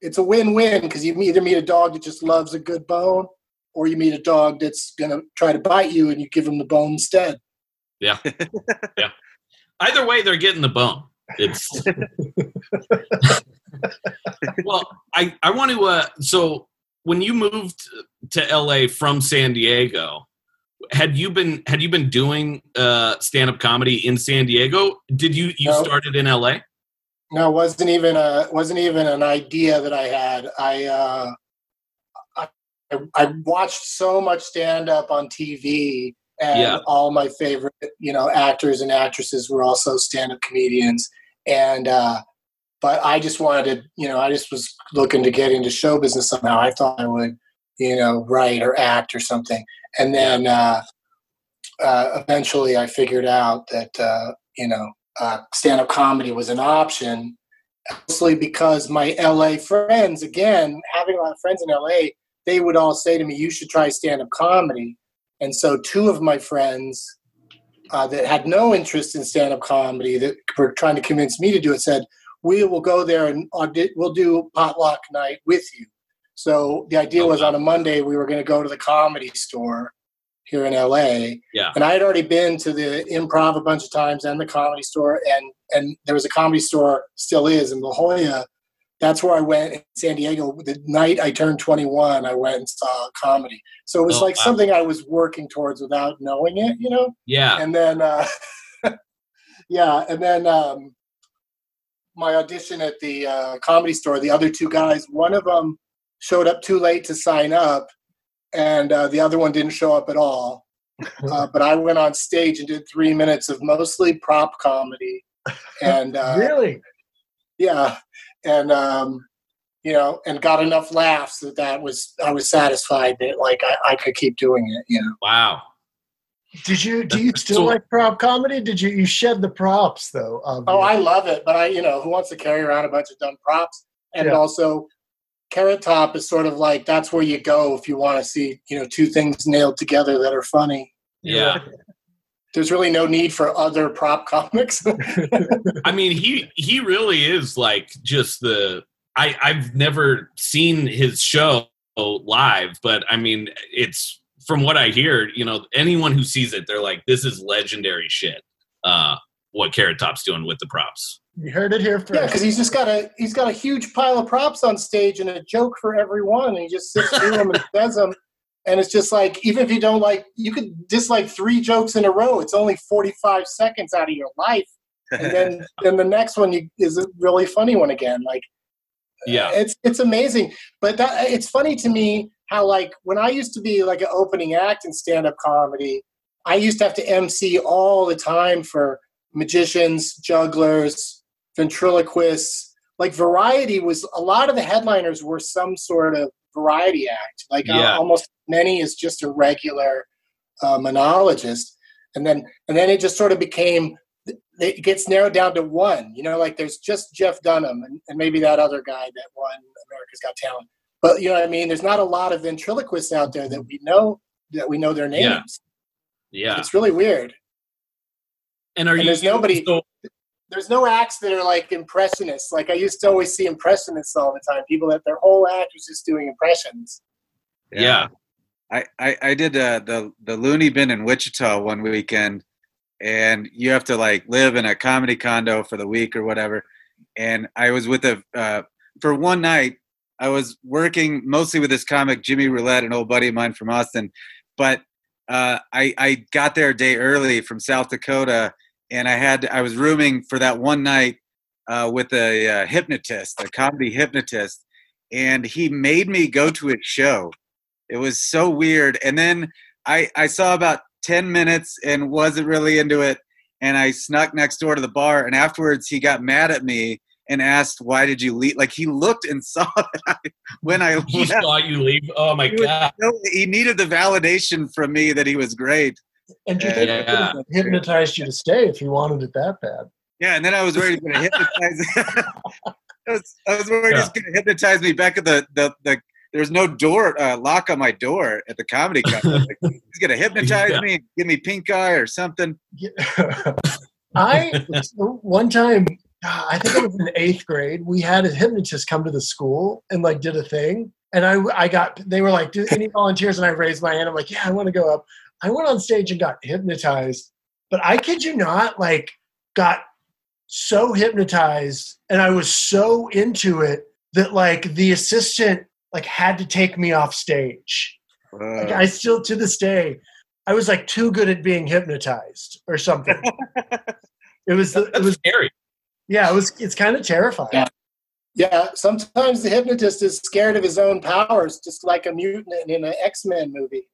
it's a win-win because you either meet a dog that just loves a good bone, or you meet a dog that's gonna try to bite you, and you give him the bone instead. Yeah, yeah. Either way, they're getting the bone. It's well, I I want to. Uh, so when you moved to LA from San Diego, had you been had you been doing uh, stand up comedy in San Diego? Did you you No. started in LA? No, it wasn't even a wasn't even an idea that I had. I uh, I, I watched so much stand up on TV, and Yeah. all my favorite you know actors and actresses were also stand up comedians. And uh, but I just wanted to, you know, I just was looking to get into show business somehow. I thought I would, you know, write or act or something. And then uh, uh, eventually I figured out that, uh, you know, uh, stand up comedy was an option, mostly because my LA friends, again, having a lot of friends in LA, they would all say to me, you should try stand up comedy. And so two of my friends uh, that had no interest in stand up comedy that were trying to convince me to do it said, we will go there and audit, we'll do potluck night with you. So the idea was on a Monday we were going to go to the comedy store here in LA. Yeah. And I had already been to the improv a bunch of times and the comedy store and and there was a comedy store still is in La Jolla. That's where I went in San Diego. The night I turned 21, I went and saw comedy. So it was Oh, like wow. something I was working towards without knowing it, you know? Yeah. and then uh, yeah and then um, my audition at the uh, comedy store the other two guys one of them showed up too late to sign up and uh, the other one didn't show up at all uh, but i went on stage and did three minutes of mostly prop comedy and uh, really? yeah and um, you know and got enough laughs that that was i was satisfied that like i, I could keep doing it you know Wow. Did you do you still So- like prop comedy? Did you you shed the props though? Of Oh, I love it, but I, you know, who wants to carry around a bunch of dumb props? And Yeah. also, Carrot Top is sort of like that's where you go if you want to see, you know, two things nailed together that are funny. Yeah. There's really no need for other prop comics. I mean, he he really is like just the. I I've never seen his show live, but I mean, it's from what I hear. You know, anyone who sees it, they're like, "This is legendary shit." Uh, what Carrot Top's doing with the props. You heard it here first. yeah, because he's just got a he's got a huge pile of props on stage and a joke for everyone, and he just sits through them and says them. And it's just like even if you don't like, you could dislike three jokes in a row. It's only 45 seconds out of your life, and then then the next one you, is a really funny one again. Like Yeah. Uh, it's it's amazing but that it's funny to me how like when i used to be like an opening act in stand-up comedy i used to have to mc all the time for magicians jugglers ventriloquists like variety was a lot of the headliners were some sort of variety act like uh, almost many is just a regular uh, monologist and then and then it just sort of became it gets narrowed down to one. You know, like there's just Jeff Dunham and, and maybe that other guy that won America's Got Talent. But you know what I mean? There's not a lot of ventriloquists out there that we know that we know their names. Yeah. Yeah. It's really weird. And are and you? there's nobody- So, There's no acts that are like impressionists. Like I used to always see impressionists all the time. People that their whole act was just doing impressions. yeah. I, I, I did uh, the the Loony Bin in Wichita one weekend, and you have to like live in a comedy condo for the week or whatever. And I was with a uh, for one night. I was working mostly with this comic Jimmy Roulette, an old buddy of mine from Austin. But uh, I I got there a day early from South Dakota, and I had I was rooming for that one night uh, with a uh, hypnotist, a comedy hypnotist, and he made me go to his show. It was so weird. And then I I saw about ten minutes and wasn't really into it, and I snuck next door to the bar. And afterwards, he got mad at me and asked, "Why did you leave?" Like he looked and saw that I, when I He left. saw you leave. Oh my He god. so- he needed the validation from me that he was great. And do you think it Yeah. would've hypnotized you to stay if you wanted it that bad? Yeah, and then I was worried he going to hypnotize. I was, I was worried Yeah. he's going to hypnotize me back at the the, the There's no door uh, lock on my door at the comedy club. Like, he's going to hypnotize Yeah. me, give me pink eye or something. I one time, I think it was in eighth grade. We had a hypnotist come to the school and like did a thing, and I I got they were like, "Do any volunteers?" And I raised my hand. I'm like, "Yeah, I want to go up." I went on stage and got hypnotized, but I kid you not, like got so hypnotized, and I was so into it that like the assistant like had to take me off stage. Like, Uh, I still to this day, I was like too good at being hypnotized or something. it was the, it was scary. yeah, it was it's kind of terrifying. Yeah. Yeah, sometimes the hypnotist is scared of his own powers, just like a mutant in an X Men movie.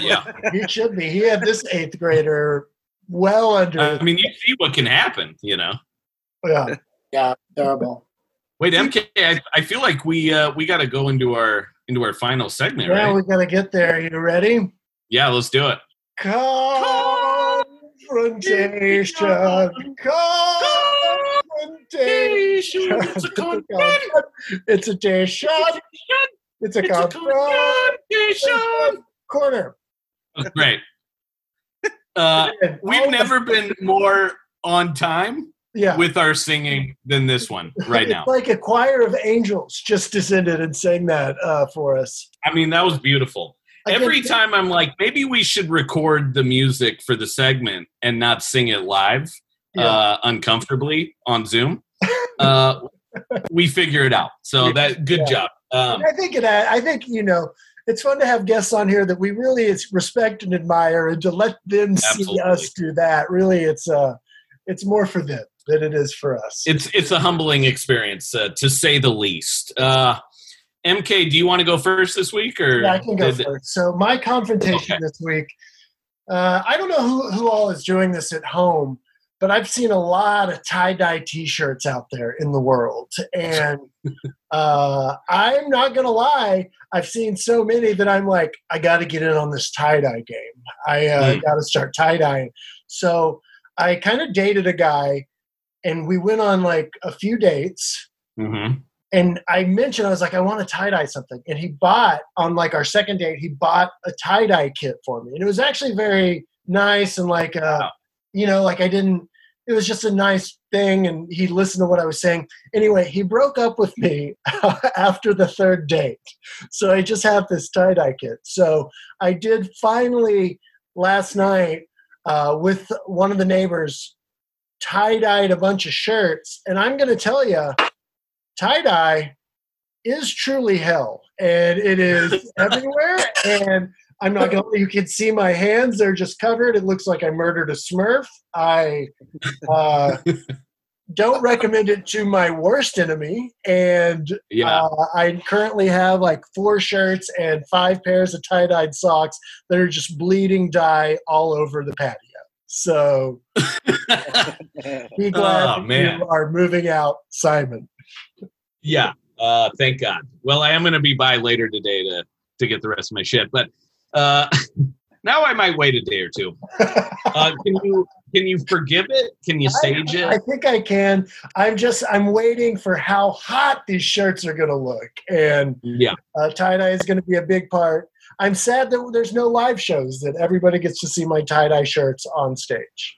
Yeah. He should be. He had this eighth grader well under I mean, you see what can happen, you know? yeah. Yeah, terrible. Wait, MK, I, I feel like we uh, we got to go into our into our final segment, Yeah, right? we gotta get there. You ready? Yeah, let's do it. Confrontation. Confrontation. It's a con- It's a shot. It's a confrontation confrontation. Corner. Great. Uh, we've never been more on time yeah. with our singing than this one right now. It's like a choir of angels just descended and sang that uh, for us. I mean, that was beautiful. Again, Every time I'm like, maybe we should record the music for the segment and not sing it live Yeah. uh, uncomfortably on Zoom. Uh, we figure it out. So that good Yeah. job. Um, I think it. I think you know. It's fun to have guests on here that we really respect and admire, and to let them see us do that. Really, it's uh, it's more for them than it is for us. it's it's a humbling experience uh, to say the least. Uh, MK, do you want to go first this week, or Yeah, I can go did- first. So my confrontation Okay. this week. Uh, I don't know who who all is doing this at home, but I've seen a lot of tie dye T-shirts out there in the world, and uh, I'm not gonna lie. I've seen so many that I'm like, I got to get in on this tie dye game. I uh, Hmm. got to start tie dyeing. So I kind of dated a guy, and we went on like a few dates Mhm. and I mentioned I was like, I want to tie dye something, and he bought on like our second date. He bought a tie dye kit for me, and it was actually very nice and like, uh, Wow. you know, like I didn't. It was just a nice thing, and he listened to what I was saying. Anyway, he broke up with me after the third date, so I just have this tie dye kit. So I did finally last night uh, with one of the neighbors tie dyed a bunch of shirts, and I'm going to tell you tie dye is truly hell and it is everywhere and i'm not gonna you can see my hands they're just covered it looks like i murdered a smurf i uh, don't recommend it to my worst enemy and Yeah. uh, i currently have like four shirts and five pairs of tie-dyed socks that are just bleeding dye all over the patio so be glad Oh, man. you are moving out simon Yeah. Uh, thank God. Well, I am going to be by later today to to get the rest of my shit, but uh, now I might wait a day or two. Uh, can you can you forgive it? Can you sage I it? I think I can. I'm just I'm waiting for how hot these shirts are going to look, and Yeah. uh, tie dye is going to be a big part. I'm sad that there's no live shows that everybody gets to see my tie dye shirts on stage.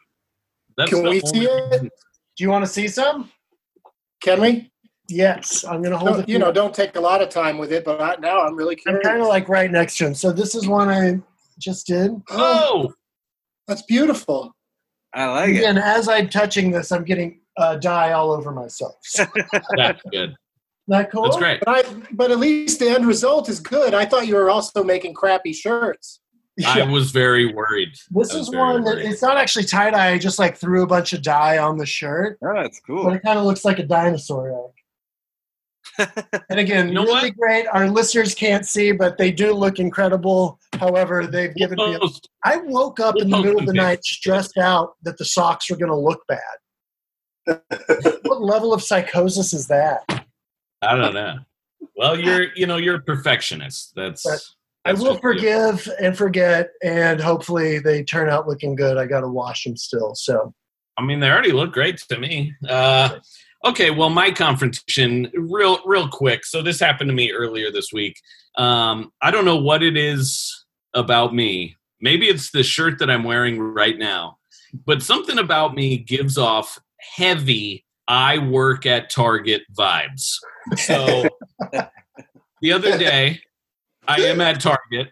That's Can we see it? Do you want to see some? Can we? Yes, I'm going to hold Don't- it. you know, don't take a lot of time with it, but I, now I'm really I'm kind of like right next to him. So this is one I just did. oh, Oh, that's beautiful. I like it. And as I'm touching this, I'm getting uh, dye all over myself. that's good. Not cool. That's great. But I, but at least the end result is good. I thought you were also making crappy shirts. I was very worried. This I is very one that worried. it's not actually tie dye. I just like threw a bunch of dye on the shirt, Oh, that's cool. but it kind of looks like a dinosaur egg. And again, You know really what? great. Our listeners can't see, but they do look incredible. However, they've given me. Almost- I woke up in the middle of the night stressed out that the socks were going to look bad. what level of psychosis is that? I don't know. Well, you're you know you're a perfectionist. That's. But I will forgive and forget, and hopefully they turn out looking good. I got to wash them still. So I mean, they already look great to me. Uh, okay, well, my confrontation, real, real quick. So this happened to me earlier this week. Um, I don't know what it is about me. Maybe it's the shirt that I'm wearing right now, but something about me gives off heavy "I work at Target" vibes. So the other day, I am at Target.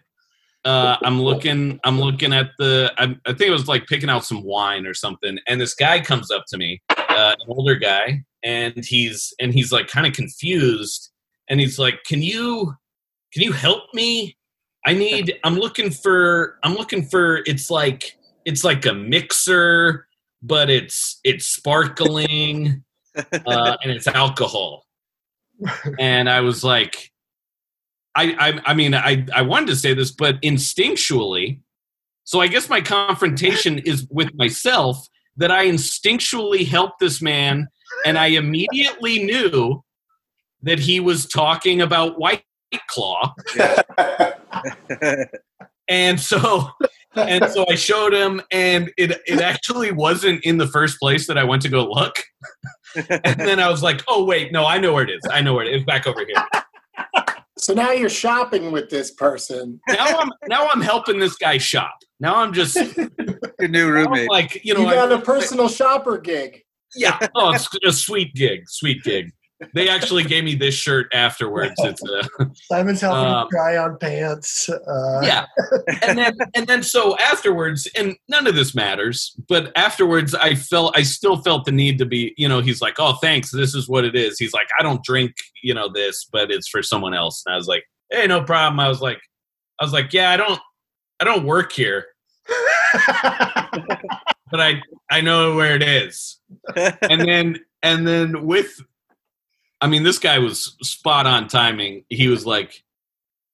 Uh, I'm looking. I'm looking at the. I, I think it was like picking out some wine or something, and this guy comes up to me, uh, an older guy, and he's and he's like kind of confused, and he's like, "Can you, can you help me? I need. I'm looking for. I'm looking for. It's like it's like a mixer, but it's it's sparkling, uh, and it's alcohol." And I was like, I, I, I mean, I, I wanted to say this, but instinctually, so I guess my confrontation is with myself that I instinctually helped this man, and I immediately knew that he was talking about White Claw, and so and so I showed him, and it it actually wasn't in the first place that I went to go look, and then I was like, oh wait, no, I know where it is. I know where it is. It's back over here. So now you're shopping with this person. Now I'm now I'm helping this guy shop. Now I'm just Your new now I'm roommate. like you You, know got I- a personal shopper gig. Yeah. Oh, it's a sweet gig. Sweet gig. They actually gave me this shirt afterwards. It's uh, Simon's helping Um, try on pants. Uh, yeah. And then and then so afterwards, and none of this matters, but afterwards I felt I still felt the need to be, you know, he's like, Oh, thanks, this is what it is. He's like, I don't drink, you know, this, but it's for someone else. And I was like, Hey, no problem. I was like I was like, Yeah, I don't I don't work here, but I I know where it is. and then and then with i mean this guy was spot on timing he was like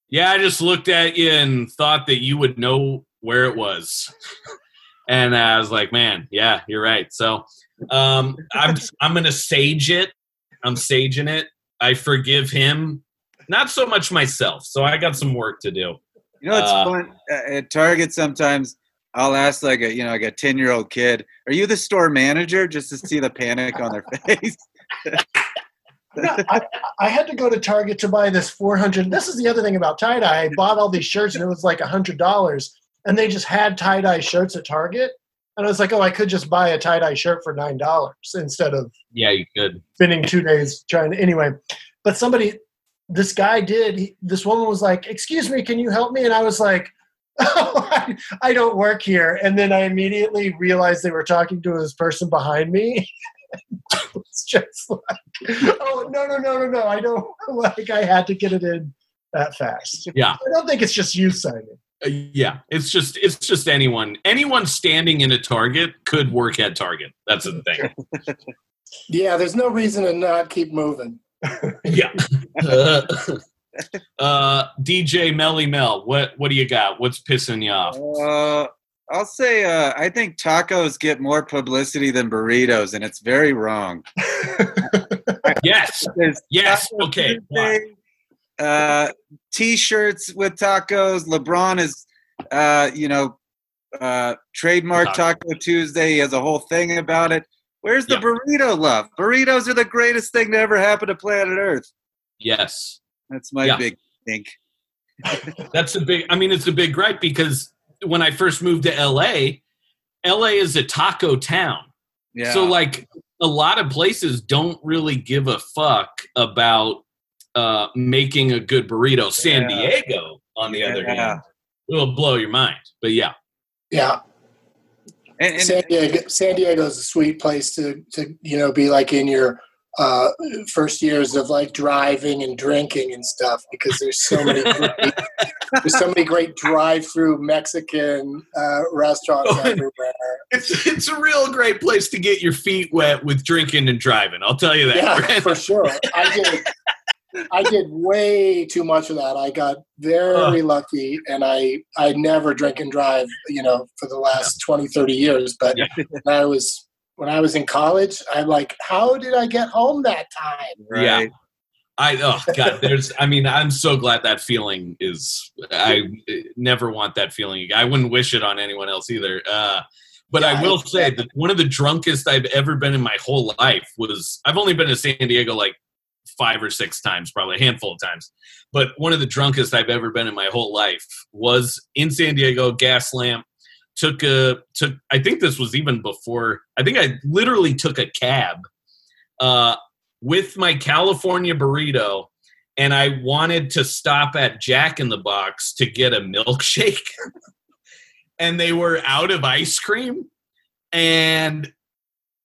yeah i just looked at you and thought that you would know where it was and i was like man yeah you're right so um i'm i'm gonna sage it i'm saging it i forgive him not so much myself so i got some work to do You know, it's Uh, fun at Target. Sometimes I'll ask like a you know like a ten year old kid, "Are you the store manager?" Just to see the panic on their face. No, I, I had to go to Target to buy this 400. This is the other thing about tie dye. I bought all these shirts and it was like $100. And they just had tie dye shirts at Target. And I was like, oh, I could just buy a tie dye shirt for $9 instead of yeah you could spending two days trying to. Anyway, but somebody, this guy did. He, this woman was like, excuse me, can you help me? And I was like, oh, I, I don't work here. And then I immediately realized they were talking to this person behind me. it's just like, oh no no no no no! I don't like. I had to get it in that fast. Yeah. I don't think it's just you, Simon. Uh, yeah it's just it's just anyone anyone standing in a target could work at target that's the thing Yeah, there's no reason to not keep moving. yeah uh, uh dj melly mel what what do you got what's pissing you off Uh, I'll say uh, I think tacos get more publicity than burritos, and it's very wrong. yes There's yes Taco okay why? Tuesday, uh, t-shirts with tacos. LeBron is, uh, you know, uh, trademark Taco. Taco Tuesday. He has a whole thing about it. Where's the Yeah. burrito love? Burritos are the greatest thing to ever happen to planet Earth. yes That's my Yeah. big think. that's a big i mean it's a big gripe because when i first moved to la la is a taco town Yeah. So like a lot of places don't really give a fuck about uh, making a good burrito. San Yeah. Diego, on the other Yeah. hand, will blow your mind. But yeah, Yeah, and, and San Diego. San Diego's a sweet place to to you know be like in your uh, first years of like driving and drinking and stuff because there's so many great, there's so many great drive-through Mexican uh, restaurants Oh, everywhere. it's it's a real great place to get your feet wet with drinking and driving. I'll tell you that. Yeah, for sure. I did. I did way too much of that. I got very lucky, and I I never drink and drive. You know, for the last 20, 30 years. But Yeah. when I was when I was in college, I'm like, how did I get home that time? Yeah. I oh god, there's. I mean, I'm so glad that feeling is. I never want that feeling. I wouldn't wish it on anyone else either. Uh, but I will it's- say that one of the drunkest I've ever been in my whole life was. I've only been to San Diego like five or six times, probably a handful of times. But one of the drunkest I've ever been in my whole life was in San Diego. Gas lamp took a took. I think this was even before. I think I literally took a cab. Uh, with my California burrito and I wanted to stop at Jack in the Box to get a milkshake. and they were out of ice cream. And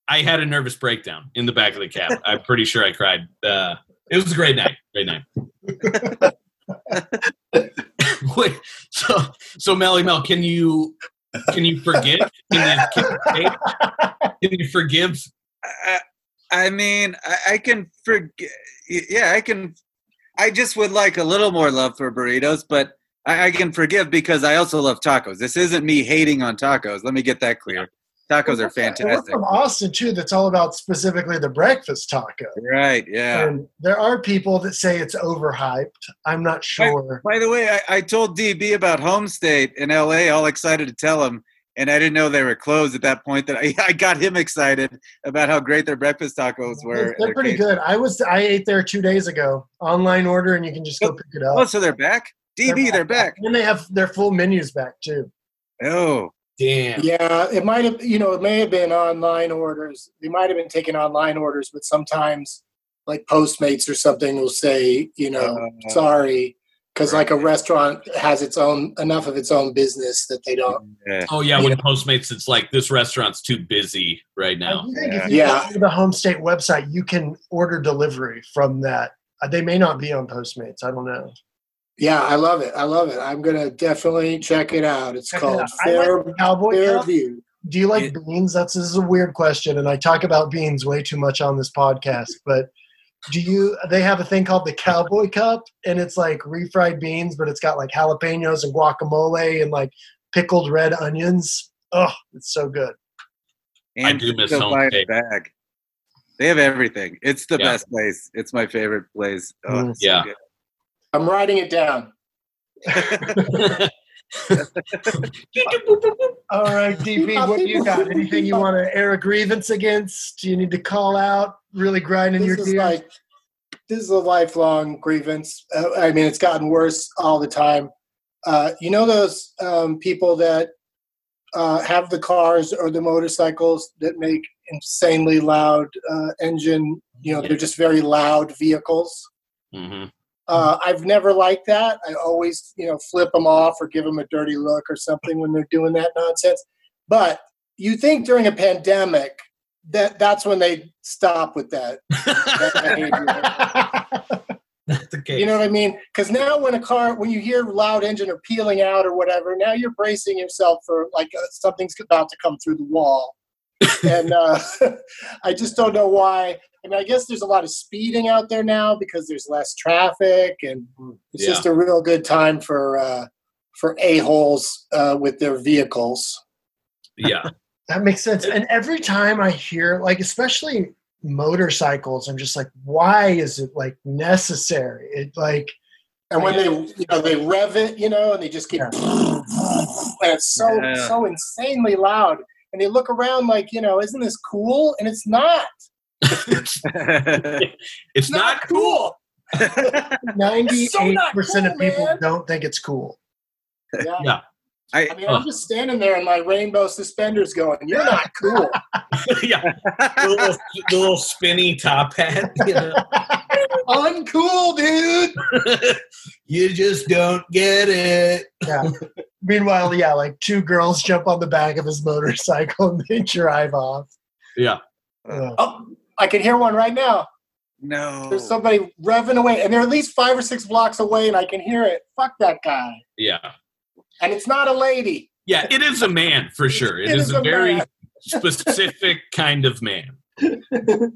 I had a nervous breakdown in the back of the cab. I'm pretty sure I cried. Uh, it was a great night. Great night. Wait, so so Melly Mel, can you can you forgive? Can you, can you, can you forgive I, I mean, I, I can forget. Yeah, I can. I just would like a little more love for burritos, but I, I can forgive because I also love tacos. This isn't me hating on tacos. Let me get that clear. Tacos are We're fantastic. from Austin too. That's all about specifically the breakfast taco. Right, yeah. And there are people that say it's overhyped. I'm not sure. By the way, I, I told DB about Homestate in LA, all excited to tell him, and I didn't know they were closed at that point. That I, I got him excited about how great their breakfast tacos were. They're pretty good. I was I ate there two days ago. Online order, and you can just go oh, pick it up. Oh, so they're back? DB, they're back. And they have their full menus back too. Oh, Damn. Yeah, it might have, you know, it may have been online orders. They might have been taking online orders, but sometimes, like Postmates or something, will say, you know, Uh, sorry, because like a restaurant has its own enough of its own business that they don't. yeah. Oh yeah, when Postmates, it's like this restaurant's too busy right now. I think Yeah. if you Yeah. go to the home state website, you can order delivery from that. Uh, They may not be on Postmates. I don't know. Yeah, I love it. I love it. I'm gonna definitely check it out. It's Check it called out. I like Cowboy Cup. Fairview. Do you like beans? That's this is a weird question, and I talk about beans way too much on this podcast. But do you? They have a thing called the Cowboy Cup, and it's like refried beans, but it's got like jalapenos and guacamole and like pickled red onions. Oh, it's so good. I do miss they'll buy a bag. They have everything. It's the Yeah. best place. It's my favorite place. Oh, Mm. it's so Yeah. good. I'm writing it down. All right, DB, what do you got? Anything you want to air a grievance against? Do you need to call out? Really grinding your This is gears? like this is a lifelong grievance. Uh, I mean, it's gotten worse all the time. Uh, you know those um, people that uh, have the cars or the motorcycles that make insanely loud uh, engine. You know, they're just very loud vehicles. hmm Uh, I've never liked that. I always, you know, flip them off or give them a dirty look or something when they're doing that nonsense. But you think during a pandemic that that's when they stop with that. That's the case. You know what I mean? Because now when a car, when you hear loud engine or peeling out or whatever, now you're bracing yourself for like uh, something's about to come through the wall. And uh, I just don't know why. I mean, I guess there's a lot of speeding out there now because there's less traffic, and it's Yeah. just a real good time for uh, for a holes uh, with their vehicles. yeah. That makes sense. And every time I hear, like, especially motorcycles, I'm just like, why is it like necessary? It like, And when they, you know, they rev it, you know, and they just get, and it's so Yeah. so insanely loud. And they look around like, you know, isn't this cool? And it's not. it's, it's not cool. 98% cool, of people man. don't think it's cool. Yeah. Yeah. I I, mean, I'm just standing there in my rainbow suspenders, going, "You're not cool." yeah. The little, the little spinny top hat. You, know? Uncool, dude. you just don't get it. Yeah. Meanwhile, yeah, like two girls jump on the back of his motorcycle and they drive off. Yeah. Ugh. Oh, I can hear one right now. no. There's somebody revving away, and they're at least five or six blocks away, and I can hear it. Fuck that guy. Yeah. And it's not a lady. Yeah. It is a man for sure. It it is, is a, a very specific kind of man. I,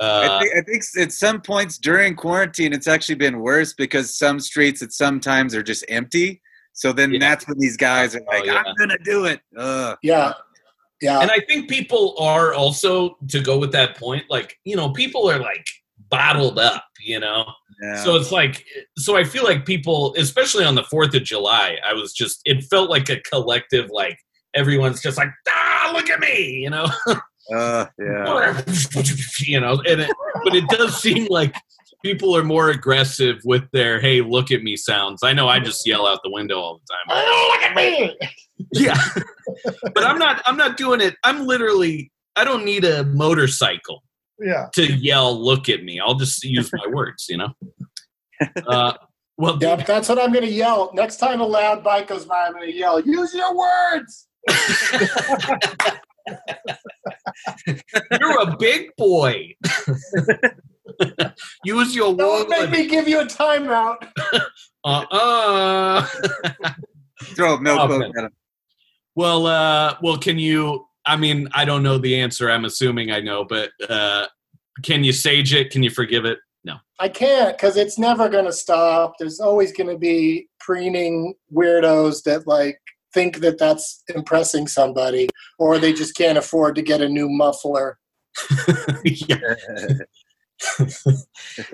Uh, think, I think at some points during quarantine, it's actually been worse because some streets at some times are just empty. So then Yeah. that's when these guys are Oh, like, yeah. "I'm gonna do it." Ugh. Yeah, yeah. and I think people are also to go with that point. Like you know, people are like bottled up. You know, Yeah. so it's like so i feel like people especially on the fourth of july i was just it felt like a collective like everyone's just like ah look at me you know Uh, yeah. you know and it, but it does seem like people are more aggressive with their hey look at me sounds i know i just yell out the window all the time Oh, look at me! yeah but i'm not i'm not doing it i'm literally i don't need a motorcycle Yeah. to yell look at me i'll just use my words you know uh well Yep, that's what I'm going to yell. Next time a loud bike goes by, I'm going to yell, use your words. You're a big boy. Use your words. Don't make word. me give you a timeout. Uh-uh. Throw a milk Okay. boat at him. well, uh, well, can you? I mean, I don't know the answer. I'm assuming I know, but uh, can you sage it? Can you forgive it? No. I can't because it's never going to stop. There's always going to be preening weirdos that like think that that's impressing somebody, or they just can't afford to get a new muffler. yeah.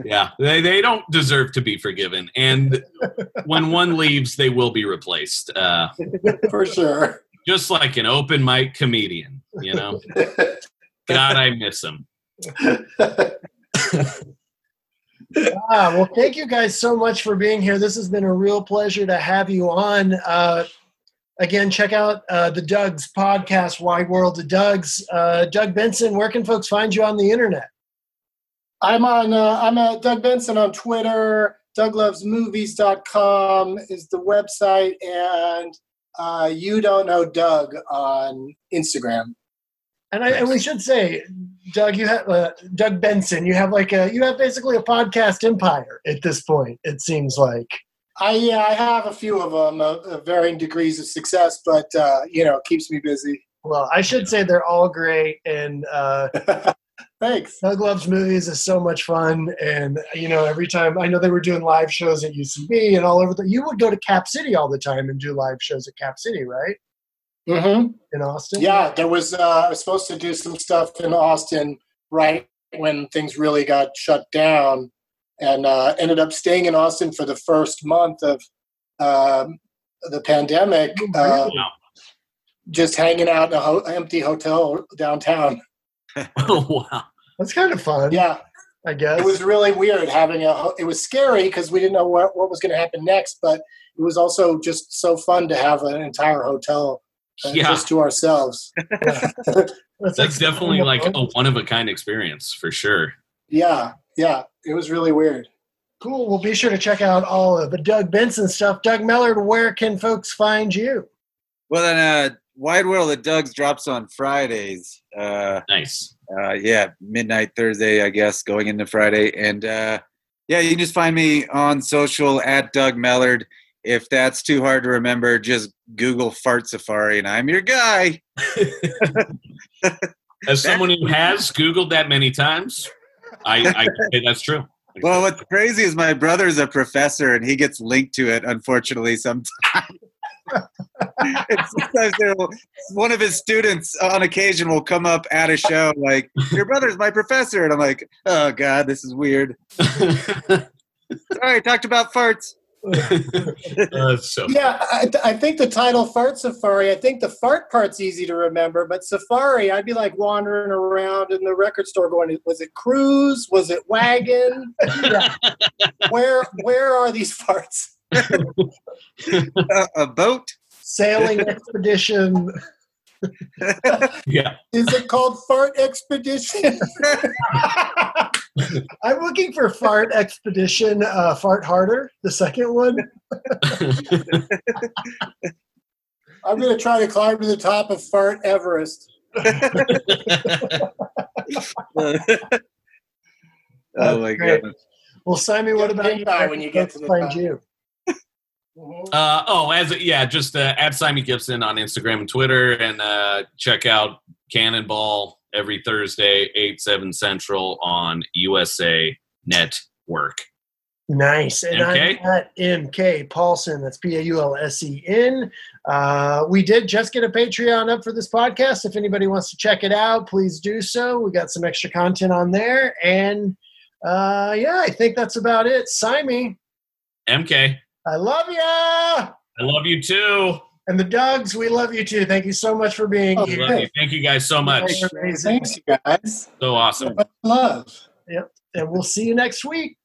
yeah, they, they don't deserve to be forgiven. And when one leaves, they will be replaced. Uh, For sure. Just like an open mic comedian, you know? God, I miss him. Ah, well, thank you guys so much for being here. This has been a real pleasure to have you on. Uh, again, check out uh, the Doug's podcast, Wide World of Doug's. Uh, Doug Benson, where can folks find you on the internet? I'm on. Uh, I'm at Doug Benson on Twitter. DougLovesMovies.com is the website, and uh, you don't know Doug on Instagram. And, I, and we should say, Doug, you have uh, Doug Benson. You have like a you have basically a podcast empire at this point. It seems like. I yeah, I have a few of them, uh, of varying degrees of success, but uh, you know, keeps me busy. Well, I should say they're all great, and uh, Thanks. Doug Loves Movies is so much fun. And you know, every time I know they were doing live shows at UCB and all over the. You would go to Cap City all the time and do live shows at Cap City, right? hmm In Austin. Yeah, there was. Uh, I was supposed to do some stuff in Austin right when things really got shut down, and uh, ended up staying in Austin for the first month of um, the pandemic, uh, Wow. just hanging out in a ho- empty hotel downtown. Oh, wow. That's kind of fun. Yeah, I guess. it was really weird having a. It was scary because we didn't know what what was going to happen next, but it was also just so fun to have an entire hotel uh, Yeah. just to ourselves. That's, That's definitely like a one of a kind experience for sure. Yeah, yeah, it was really weird. cool. Well, be sure to check out all of the Doug Benson stuff. Doug Mellard, where can folks find you? Well, then, uh, Wide World of Doug's drops on Fridays. Uh, Nice. Uh, yeah, midnight Thursday, I guess, going into Friday. And uh, yeah, you can just find me on social at Doug Mellard. If that's too hard to remember, just Google Fart Safari, and I'm your guy. As someone who has Googled that many times, I, I say that's true. Well, what's crazy is my brother's a professor, and he gets linked to it. Unfortunately, sometimes. and sometimes will, one of his students on occasion will come up at a show like, "Your brother's my professor," and I'm like, "Oh God, this is weird." Sorry, I talked about farts. Uh, so Yeah, I, I think the title Fart Safari, I think the fart part's easy to remember, but Safari, I'd be like wandering around in the record store going, was it cruise? Was it wagon? Yeah. Where where are these farts? Uh, a boat. Sailing expedition. yeah. Is it called Fart Expedition? I'm looking for Fart Expedition, uh, Fart Harder, the second one. I'm going to try to climb to the top of Fart Everest. oh my great. god. Well, Simon, what about you? when you get to the find top. You. Uh, oh, as a, yeah, just uh, at Simon Gibson on Instagram and Twitter, and uh, check out Cannonball every Thursday, eight seven central on USA Network. Nice. And MK? I'm at MK Paulsen. That's P A U L S E N. Uh, we did just get a Patreon up for this podcast. If anybody wants to check it out, please do so. We got some extra content on there. And uh, yeah, I think that's about it. Simon, MK, I love you. I love you too. And the Dougs, we love you too. Thank you so much for being Oh, here. love you. Thank you guys so much. You're amazing. Thanks, you guys. So awesome. Love. Yep. And we'll see you next week.